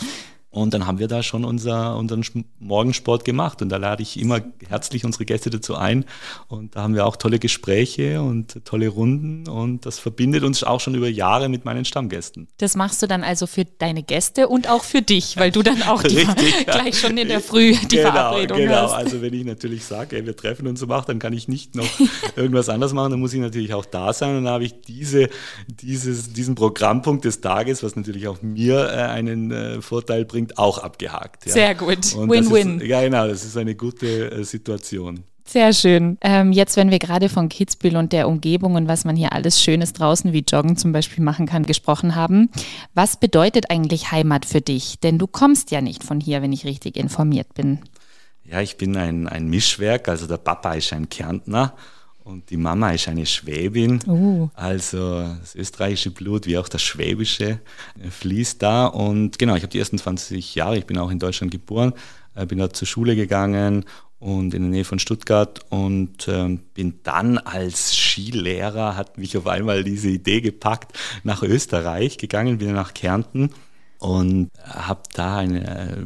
Und dann haben wir da schon unser, unseren Morgensport gemacht. Und da lade ich immer herzlich unsere Gäste dazu ein. Und da haben wir auch tolle Gespräche und tolle Runden. Und das verbindet uns auch schon über Jahre mit meinen Stammgästen. Das machst du dann also für deine Gäste und auch für dich, weil du dann auch die, gleich schon in der Früh die genau, Verabredung genau. hast. Genau, also wenn ich natürlich sage, ey, wir treffen uns um acht, dann kann ich nicht noch irgendwas anderes machen. Dann muss ich natürlich auch da sein. Und dann habe ich diese, dieses, diesen Programmpunkt des Tages, was natürlich auch mir äh, einen äh, Vorteil bringt, bringt, auch abgehakt. Ja. Sehr gut. Win-win. Ja, genau, das ist eine gute äh, Situation. Sehr schön. Ähm, jetzt, wenn wir gerade von Kitzbühel und der Umgebung und was man hier alles Schönes draußen wie Joggen zum Beispiel machen kann, gesprochen haben, was bedeutet eigentlich Heimat für dich? Denn du kommst ja nicht von hier, wenn ich richtig informiert bin. Ja, ich bin ein, ein Mischwerk. Also der Papa ist ein Kärntner und die Mama ist eine Schwäbin. Uh. Also das österreichische Blut wie auch das schwäbische äh, fließt da. Und genau, ich habe die ersten 20 Jahre, ich bin auch in Deutschland geboren, äh, bin dort zur Schule gegangen und in der Nähe von Stuttgart und ähm, bin dann als Skilehrer, hat mich auf einmal diese Idee gepackt, nach Österreich gegangen, bin nach Kärnten und habe da eine, äh,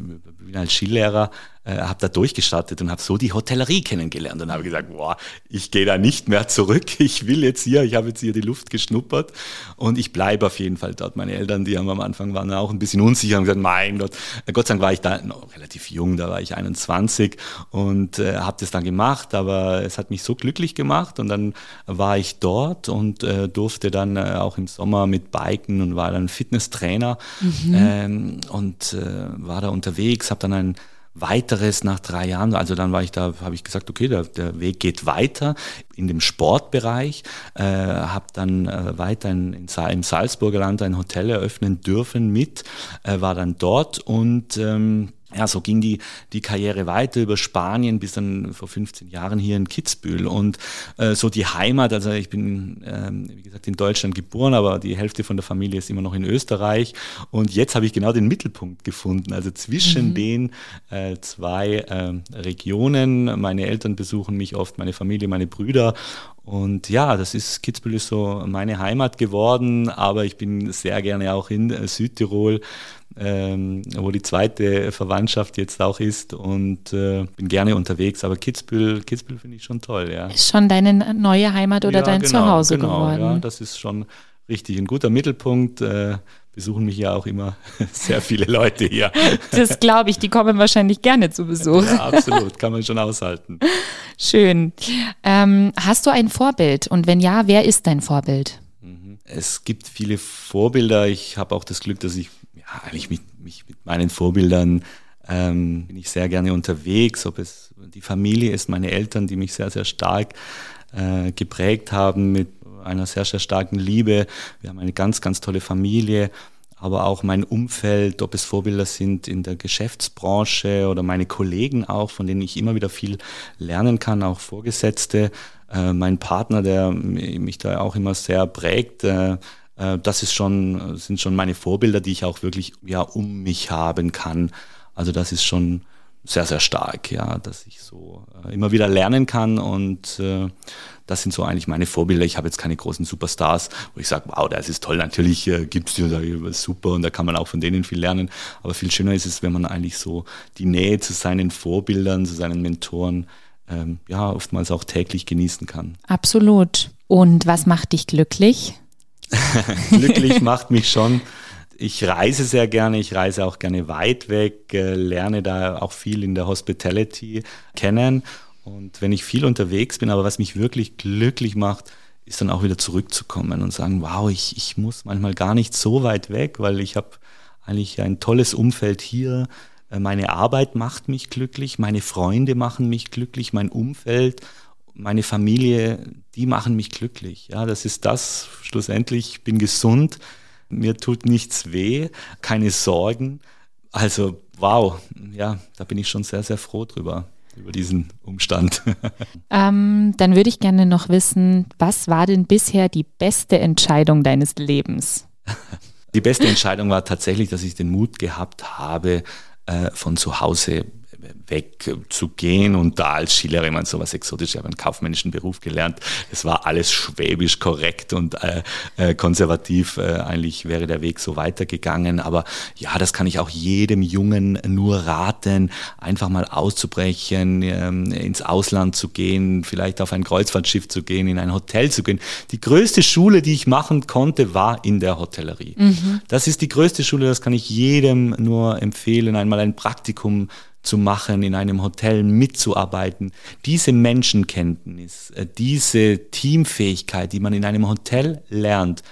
bin als Skilehrer äh, habe da durchgestartet und habe so die Hotellerie kennengelernt und habe gesagt, boah, ich gehe da nicht mehr zurück, ich will jetzt hier, ich habe jetzt hier die Luft geschnuppert und ich bleibe auf jeden Fall dort. Meine Eltern, die haben am Anfang waren auch ein bisschen unsicher und gesagt, mein Gott, Gott sei Dank war ich da noch relativ jung, da war ich 21 und äh, habe das dann gemacht, aber es hat mich so glücklich gemacht und dann war ich dort und äh, durfte dann äh, auch im Sommer mit biken und war dann Fitnesstrainer mhm. ähm, und äh, war da unterwegs, habe dann ein weiteres nach drei Jahren. Also dann war ich da, habe ich gesagt, okay, der, der Weg geht weiter in dem Sportbereich, äh, habe dann äh, weiter in, in, im Salzburger Land ein Hotel eröffnen dürfen mit, äh, war dann dort und ähm, ja, so ging die, die Karriere weiter über Spanien bis dann vor 15 Jahren hier in Kitzbühel. Und äh, so die Heimat, also ich bin, ähm, wie gesagt, in Deutschland geboren, aber die Hälfte von der Familie ist immer noch in Österreich. Und jetzt habe ich genau den Mittelpunkt gefunden, also zwischen mhm. den äh, zwei äh, Regionen. Meine Eltern besuchen mich oft, meine Familie, meine Brüder. Und ja, das ist, Kitzbühel ist so meine Heimat geworden, aber ich bin sehr gerne auch in äh, Südtirol ähm, wo die zweite Verwandtschaft jetzt auch ist und äh, bin gerne unterwegs. Aber Kitzbühel, Kitzbühel finde ich schon toll, ja. Ist schon deine neue Heimat oder ja, dein genau, Zuhause genau, geworden? Ja, das ist schon richtig ein guter Mittelpunkt. Äh, besuchen mich ja auch immer sehr viele Leute hier. Das glaube ich, die kommen wahrscheinlich gerne zu Besuch. Ja, absolut, kann man schon aushalten. Schön. Ähm, hast du ein Vorbild? Und wenn ja, wer ist dein Vorbild? Es gibt viele Vorbilder. Ich habe auch das Glück, dass ich ja, eigentlich mit, mich mit meinen Vorbildern ähm, bin ich sehr gerne unterwegs, ob es die Familie ist, meine Eltern, die mich sehr, sehr stark äh, geprägt haben mit einer sehr, sehr starken Liebe. Wir haben eine ganz, ganz tolle Familie, aber auch mein Umfeld, ob es Vorbilder sind in der Geschäftsbranche oder meine Kollegen auch, von denen ich immer wieder viel lernen kann, auch Vorgesetzte. Äh, mein Partner, der mich da auch immer sehr prägt, äh, das ist schon, sind schon meine Vorbilder, die ich auch wirklich ja, um mich haben kann. Also das ist schon sehr, sehr stark, ja, dass ich so äh, immer wieder lernen kann und äh, das sind so eigentlich meine Vorbilder. Ich habe jetzt keine großen Superstars, wo ich sage, wow, das ist toll. Natürlich äh, gibt es die, super und da kann man auch von denen viel lernen. Aber viel schöner ist es, wenn man eigentlich so die Nähe zu seinen Vorbildern, zu seinen Mentoren, ähm, ja, oftmals auch täglich genießen kann. Absolut. Und was macht dich glücklich? glücklich macht mich schon. Ich reise sehr gerne, ich reise auch gerne weit weg, äh, lerne da auch viel in der Hospitality kennen. Und wenn ich viel unterwegs bin, aber was mich wirklich glücklich macht, ist dann auch wieder zurückzukommen und sagen, wow, ich, ich muss manchmal gar nicht so weit weg, weil ich habe eigentlich ein tolles Umfeld hier. Äh, meine Arbeit macht mich glücklich, meine Freunde machen mich glücklich, mein Umfeld, meine Familie, die machen mich glücklich. Ja, das ist das. Schlussendlich, ich bin gesund, mir tut nichts weh, keine Sorgen. Also, wow, ja, da bin ich schon sehr, sehr froh drüber über diesen Umstand. Ähm, dann würde ich gerne noch wissen, was war denn bisher die beste Entscheidung deines Lebens? Die beste Entscheidung war tatsächlich, dass ich den Mut gehabt habe, äh, von zu Hause wegzugehen und da als Schülerin man sowas exotisch, ich habe einen kaufmännischen Beruf gelernt. Es war alles schwäbisch korrekt und äh, äh, konservativ. Äh, eigentlich wäre der Weg so weitergegangen. Aber ja, das kann ich auch jedem Jungen nur raten, einfach mal auszubrechen, ähm, ins Ausland zu gehen, vielleicht auf ein Kreuzfahrtschiff zu gehen, in ein Hotel zu gehen. Die größte Schule, die ich machen konnte, war in der Hotellerie. Mhm. Das ist die größte Schule, das kann ich jedem nur empfehlen, einmal ein Praktikum zu machen, in einem Hotel mitzuarbeiten. Diese Menschenkenntnis, äh, diese Teamfähigkeit, die man in einem Hotel lernt,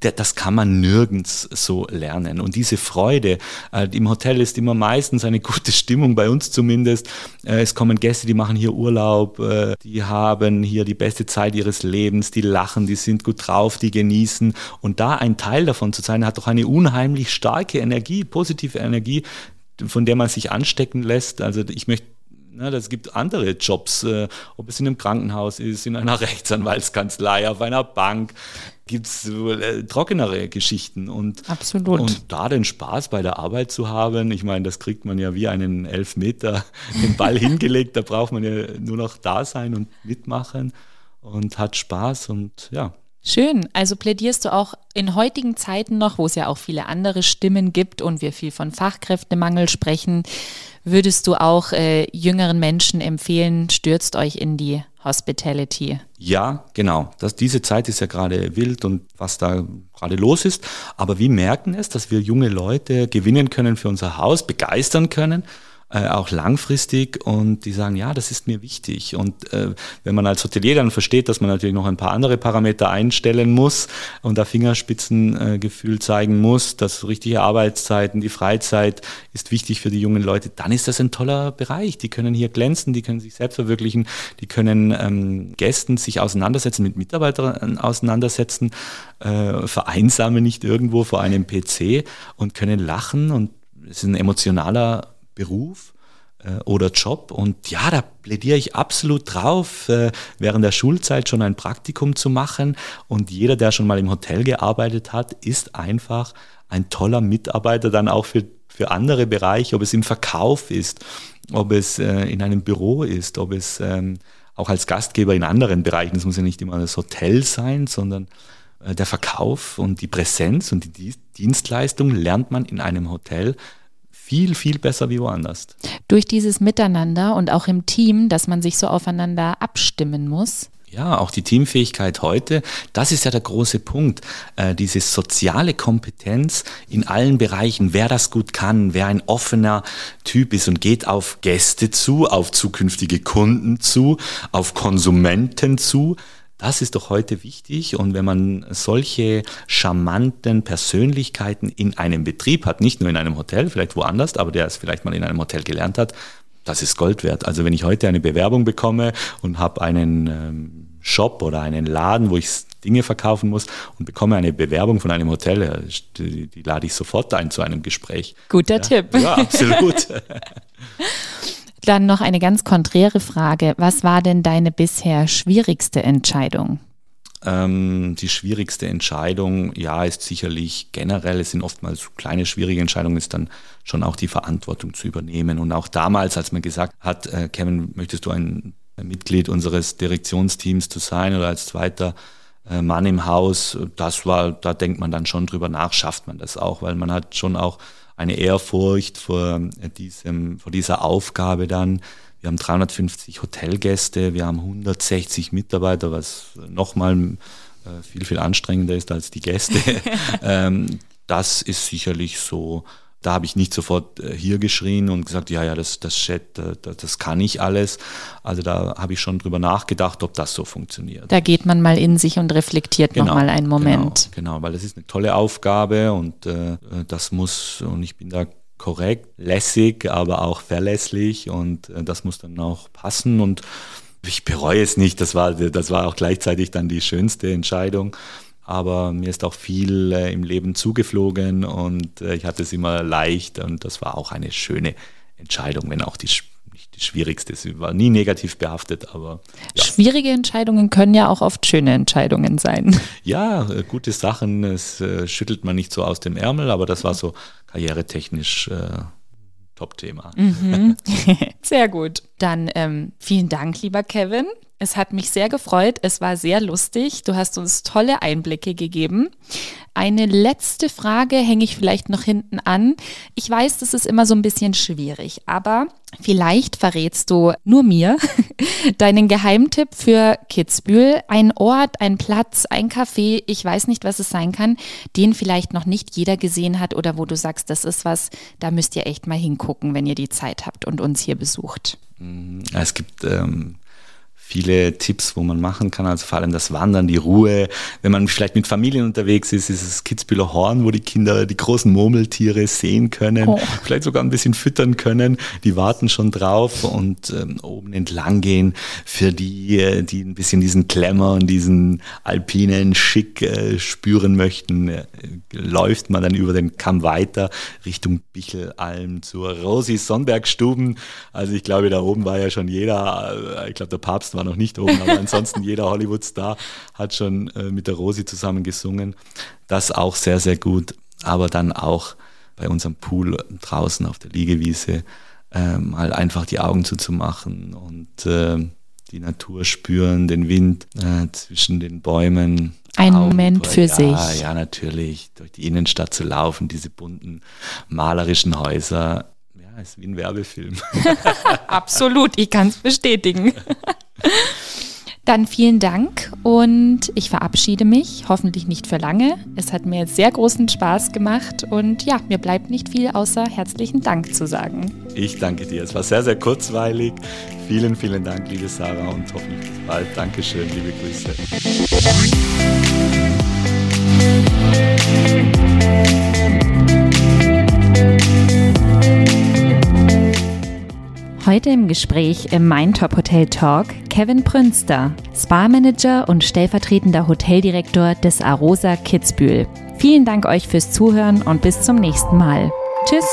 das kann man nirgends so lernen. Und diese Freude, äh, im Hotel ist immer meistens eine gute Stimmung, bei uns zumindest. Äh, es kommen Gäste, die machen hier Urlaub, die haben hier die beste Zeit ihres Lebens, die lachen, die sind gut drauf, die genießen. Und da ein Teil davon zu sein, hat doch eine unheimlich starke Energie, positive Energie, von der man sich anstecken lässt. Also ich möchte Ne, das gibt andere Jobs, äh, ob es in einem Krankenhaus ist, in einer Rechtsanwaltskanzlei, auf einer Bank, gibt es äh, trockenere Geschichten. Und, Absolut. Und da den Spaß bei der Arbeit zu haben, ich meine, das kriegt man ja wie einen Elfmeter den Ball hingelegt, da braucht man ja nur noch da sein und mitmachen und hat Spaß und ja. Schön. Also plädierst du auch in heutigen Zeiten noch, wo es ja auch viele andere Stimmen gibt und wir viel von Fachkräftemangel sprechen, würdest du auch äh, jüngeren Menschen empfehlen, stürzt euch in die Hospitality? Ja, genau. Das, diese Zeit ist ja gerade wild und was da gerade los ist. Aber wir merken es, dass wir junge Leute gewinnen können für unser Haus, begeistern können äh, auch langfristig und die sagen, ja, das ist mir wichtig. Und äh, wenn man als Hotelier dann versteht, dass man natürlich noch ein paar andere Parameter einstellen muss und da Fingerspitzengefühl äh, zeigen muss, dass richtige Arbeitszeiten, die Freizeit ist wichtig für die jungen Leute, dann ist das ein toller Bereich. Die können hier glänzen, die können sich selbst verwirklichen, die können ähm, Gästen sich auseinandersetzen, mit Mitarbeitern auseinandersetzen, äh, vereinsamen nicht irgendwo vor einem PC und können lachen und es ist ein emotionaler Beruf äh, oder Job. Und ja, da plädiere ich absolut drauf, äh, während der Schulzeit schon ein Praktikum zu machen. Und jeder, der schon mal im Hotel gearbeitet hat, ist einfach ein toller Mitarbeiter dann auch für, für andere Bereiche, ob es im Verkauf ist, ob es äh, in einem Büro ist, ob es ähm, auch als Gastgeber in anderen Bereichen, es muss ja nicht immer das Hotel sein, sondern der Verkauf und die Präsenz und die Dienstleistung lernt man in einem Hotel viel, viel besser wie woanders. Durch dieses Miteinander und auch im Team, dass man sich so aufeinander abstimmen muss. Ja, auch die Teamfähigkeit heute, das ist ja der große Punkt. Äh, diese soziale Kompetenz in allen Bereichen, wer das gut kann, wer ein offener Typ ist und geht auf Gäste zu, auf zukünftige Kunden zu, auf Konsumenten zu, das ist doch heute wichtig. Und wenn man solche charmanten Persönlichkeiten in einem Betrieb hat, nicht nur in einem Hotel, vielleicht woanders, aber der es vielleicht mal in einem Hotel gelernt hat, das ist Gold wert. Also wenn ich heute eine Bewerbung bekomme und habe einen ähm, Shop oder einen Laden, wo ich Dinge verkaufen muss und bekomme eine Bewerbung von einem Hotel, die, die lade ich sofort ein zu einem Gespräch. Guter ja, Tipp. Ja, absolut. Dann noch eine ganz konträre Frage. Was war denn deine bisher schwierigste Entscheidung? Ähm, die schwierigste Entscheidung, ja, ist sicherlich generell, es sind oftmals kleine schwierige Entscheidungen, ist dann schon auch die Verantwortung zu übernehmen. Und auch damals, als man gesagt hat, äh, Kevin, möchtest du ein Mitglied unseres Direktionsteams zu sein oder als zweiter äh, Mann im Haus, das war, da denkt man dann schon drüber nach, schafft man das auch, weil man hat schon auch eine Ehrfurcht vor, diesem, vor dieser Aufgabe dann. Wir haben 350 Hotelgäste, wir haben 160 Mitarbeiter, was nochmal äh, viel, viel anstrengender ist als die Gäste. ähm, das ist sicherlich so Da habe ich nicht sofort äh, hier geschrien und gesagt, ja, ja, das, das Chat, das, das kann ich alles. Also da habe ich schon drüber nachgedacht, ob das so funktioniert. Da geht man mal in sich und reflektiert genau, nochmal einen Moment. Genau, genau, weil das ist eine tolle Aufgabe und äh, das muss, und ich bin da korrekt, lässig, aber auch verlässlich und äh, das muss dann auch passen und ich bereue es nicht, das war, das war auch gleichzeitig dann die schönste Entscheidung aber mir ist auch viel äh, im Leben zugeflogen und äh, ich hatte es immer leicht und das war auch eine schöne Entscheidung, wenn auch die nicht die schwierigste. Sie war nie negativ behaftet, aber. Ja. Schwierige Entscheidungen können ja auch oft schöne Entscheidungen sein. Ja, äh, gute Sachen, es äh, schüttelt man nicht so aus dem Ärmel, aber das war so karrieretechnisch äh, Top-Thema. Mhm. Sehr gut. Dann ähm, vielen Dank, lieber Kevin. Es hat mich sehr gefreut. Es war sehr lustig. Du hast uns tolle Einblicke gegeben. Eine letzte Frage hänge ich vielleicht noch hinten an. Ich weiß, das ist immer so ein bisschen schwierig, aber vielleicht verrätst du nur mir deinen Geheimtipp für Kitzbühel. Ein Ort, ein Platz, ein Café, ich weiß nicht, was es sein kann, den vielleicht noch nicht jeder gesehen hat oder wo du sagst, das ist was, da müsst ihr echt mal hingucken, wenn ihr die Zeit habt und uns hier besucht. Mhm. Es gibt ähm, viele Tipps, wo man machen kann. Also vor allem das Wandern, die Ruhe. Wenn man vielleicht mit Familien unterwegs ist, ist es Kitzbühler Horn, wo die Kinder die großen Murmeltiere sehen können, oh. vielleicht sogar ein bisschen füttern können. Die warten schon drauf und ähm, oben entlang gehen für die, äh, die ein bisschen diesen Klemmer und diesen alpinen Schick äh, spüren möchten. Äh, läuft man dann über den Kamm weiter Richtung Bichelalm zur Rosi Sonnbergstuben. Also ich glaube, da oben war ja schon jeder, äh, ich glaube, der Papst war war noch nicht oben, aber ansonsten jeder Hollywood-Star hat schon äh, mit der Rosi zusammen gesungen. Das auch sehr, sehr gut. Aber dann auch bei unserem Pool draußen auf der Liegewiese äh, mal einfach die Augen zuzumachen und äh, die Natur spüren, den Wind äh, zwischen den Bäumen. Ein Augen, Moment für ja, sich. Ja, natürlich. Durch die Innenstadt zu laufen, diese bunten malerischen Häuser. Ja, ist wie ein Werbefilm. Absolut, ich kann es bestätigen. Dann vielen Dank und ich verabschiede mich, hoffentlich nicht für lange. Es hat mir sehr großen Spaß gemacht und ja, mir bleibt nicht viel außer herzlichen Dank zu sagen. Ich danke dir. Es war sehr, sehr kurzweilig. Vielen, vielen Dank, liebe Sarah und hoffentlich bis bald. Dankeschön, liebe Grüße. Heute im Gespräch im Mein Top Hotel Talk Kevin Prünster, Spa-Manager und stellvertretender Hoteldirektor des Arosa Kitzbühel. Vielen Dank euch fürs Zuhören und bis zum nächsten Mal. Tschüss!